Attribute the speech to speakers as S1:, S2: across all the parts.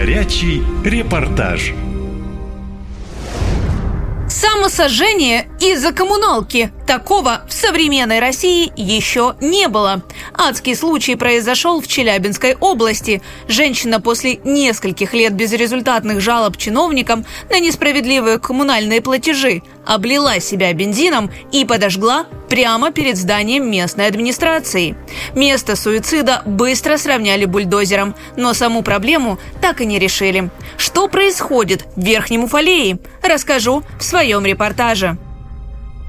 S1: Горячий репортаж.
S2: Самосожжение из-за коммуналки. Такого в современной России еще не было. Адский случай произошел в Челябинской области. Женщина после нескольких лет безрезультатных жалоб чиновникам на несправедливые коммунальные платежи облила себя бензином и подожгла прямо перед зданием местной администрации. Место суицида быстро сравняли бульдозером, но саму проблему так и не решили. Что происходит в Верхнем Уфалее? Расскажу в своем репортаже.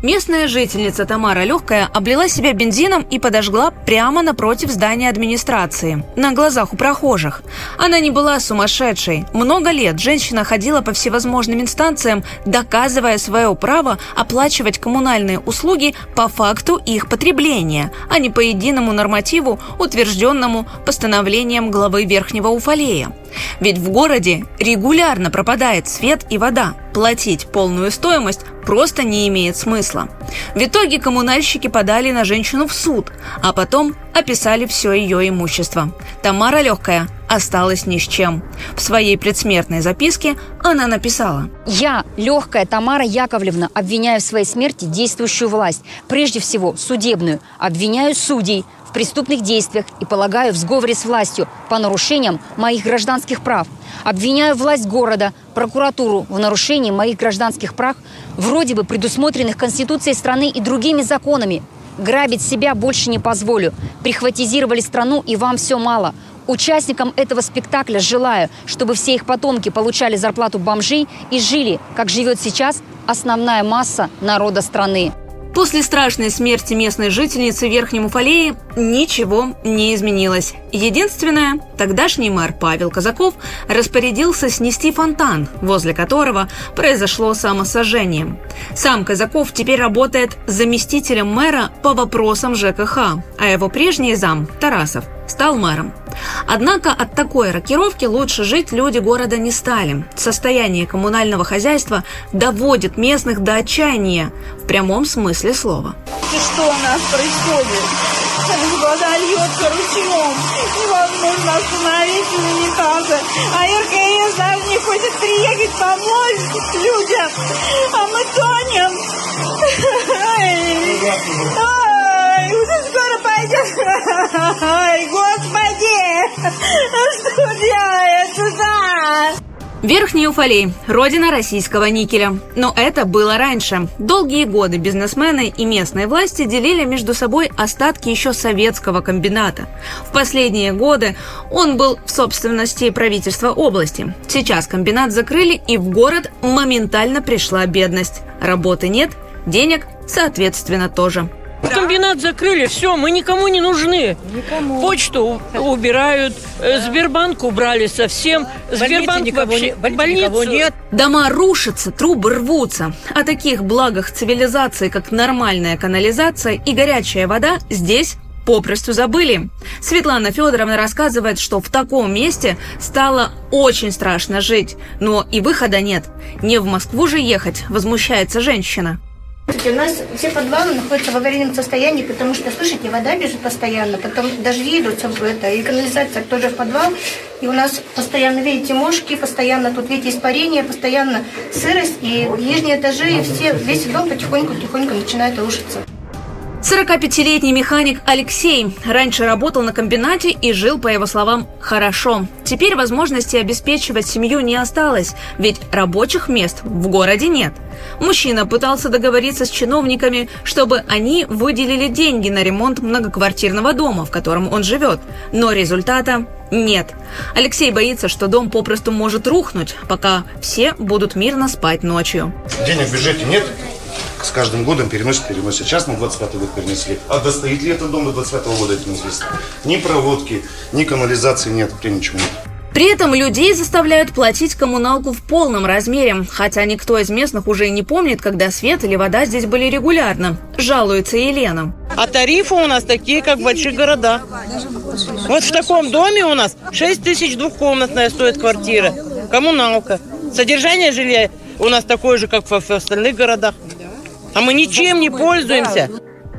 S2: Местная жительница Тамара Легкая облила себя бензином и подожгла прямо напротив здания администрации, на глазах у прохожих. Она не была сумасшедшей. Много лет женщина ходила по всевозможным инстанциям, доказывая свое право оплачивать коммунальные услуги по факту их потребления, а не по единому нормативу, утвержденному постановлением главы Верхнего Уфалея. Ведь в городе регулярно пропадает свет и вода. Платить полную стоимость просто не имеет смысла. В итоге коммунальщики подали на женщину в суд, а потом описали все ее имущество. Тамара Легкая осталась ни с чем. В своей предсмертной записке она написала.
S3: «Я, Легкая Тамара Яковлевна, обвиняю в своей смерти действующую власть, прежде всего судебную, обвиняю судей, в преступных действиях и полагаю в сговоре с властью по нарушениям моих гражданских прав. Обвиняю власть города, прокуратуру в нарушении моих гражданских прав, вроде бы предусмотренных Конституцией страны и другими законами. Грабить себя больше не позволю. Прихватизировали страну и вам все мало. Участникам этого спектакля желаю, чтобы все их потомки получали зарплату бомжей и жили, как живет сейчас основная масса народа страны.
S2: После страшной смерти местной жительницы Верхнем Уфалеи ничего не изменилось. Единственное, тогдашний мэр Павел Казаков распорядился снести фонтан, возле которого произошло самосожжение. Сам Казаков теперь работает заместителем мэра по вопросам ЖКХ, а его прежний зам, Тарасов, стал мэром. Однако от такой рокировки лучше жить люди города не стали. Состояние коммунального хозяйства доводит местных до отчаяния в прямом смысле слова.
S4: И что у нас происходит? Вода льется ручьем. Невозможно остановить унитазы. А РКС даже не хочет приехать помочь людям. А мы тонем.
S2: Верхний Уфалей – родина российского никеля. Но это было раньше. Долгие годы бизнесмены и местные власти делили между собой остатки еще советского комбината. В последние годы он был в собственности правительства области. Сейчас комбинат закрыли, и в город моментально пришла бедность. Работы нет, денег, соответственно, тоже.
S5: Комбинат закрыли, все, мы никому не нужны.
S6: Никому.
S5: Почту убирают, э, Сбербанк убрали совсем. Сбербанк
S6: никого
S5: вообще
S6: не- в больнице никого нет.
S2: Дома рушатся, трубы рвутся. О таких благах цивилизации, как нормальная канализация и горячая вода, здесь попросту забыли. Светлана Федоровна рассказывает, что в таком месте стало очень страшно жить, но и выхода нет. Не в Москву же ехать, возмущается женщина.
S7: У нас все подвалы находятся в аварийном состоянии, потому что, слушайте, вода бежит постоянно, потом дожди идут, всё это, и канализация тоже в подвал. И у нас постоянно, видите, мошки, постоянно тут, видите, испарение, постоянно сырость, и нижние этажи, и все, весь дом потихоньку-тихоньку начинает рушиться.
S2: 45-летний механик Алексей раньше работал на комбинате и жил, по его словам, хорошо. Теперь возможности обеспечивать семью не осталось, ведь рабочих мест в городе нет. Мужчина пытался договориться с чиновниками, чтобы они выделили деньги на ремонт многоквартирного дома, в котором он живет, но результата нет. Алексей боится, что дом попросту может рухнуть, пока все будут мирно спать ночью.
S8: Денег в бюджете нет, каждым годом переносят, переносят. Сейчас на 25 год перенесли. А достоит ли этот дом до 25 года, это неизвестно. Ни проводки, ни канализации нет, вообще ничего нет.
S2: При этом людей заставляют платить коммуналку в полном размере, хотя никто из местных уже и не помнит, когда свет или вода здесь были регулярно, жалуется Елена.
S5: А тарифы у нас такие, как в больших городах. Вот в таком доме у нас 6 тысяч двухкомнатная стоит квартира. Коммуналка. Содержание жилья у нас такое же, как в в остальных городах. А мы ничем не пользуемся.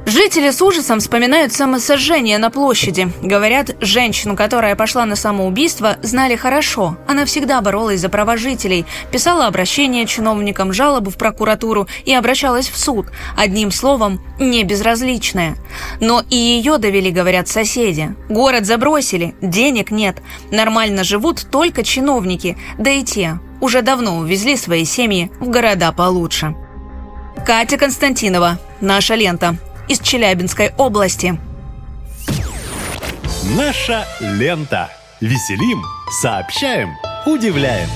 S2: Жители с ужасом вспоминают самосожжение на площади. Говорят, женщину, которая пошла на самоубийство, знали хорошо. Она всегда боролась за права жителей, писала обращения чиновникам, жалобы в прокуратуру и обращалась в суд. Одним словом, не безразличная. Но и ее довели, говорят соседи. Город забросили, денег нет. Нормально живут только чиновники, да и те уже давно увезли свои семьи в города получше. Катя Константинова. Наша лента из Челябинской области.
S1: Наша лента. Веселим, сообщаем, удивляем.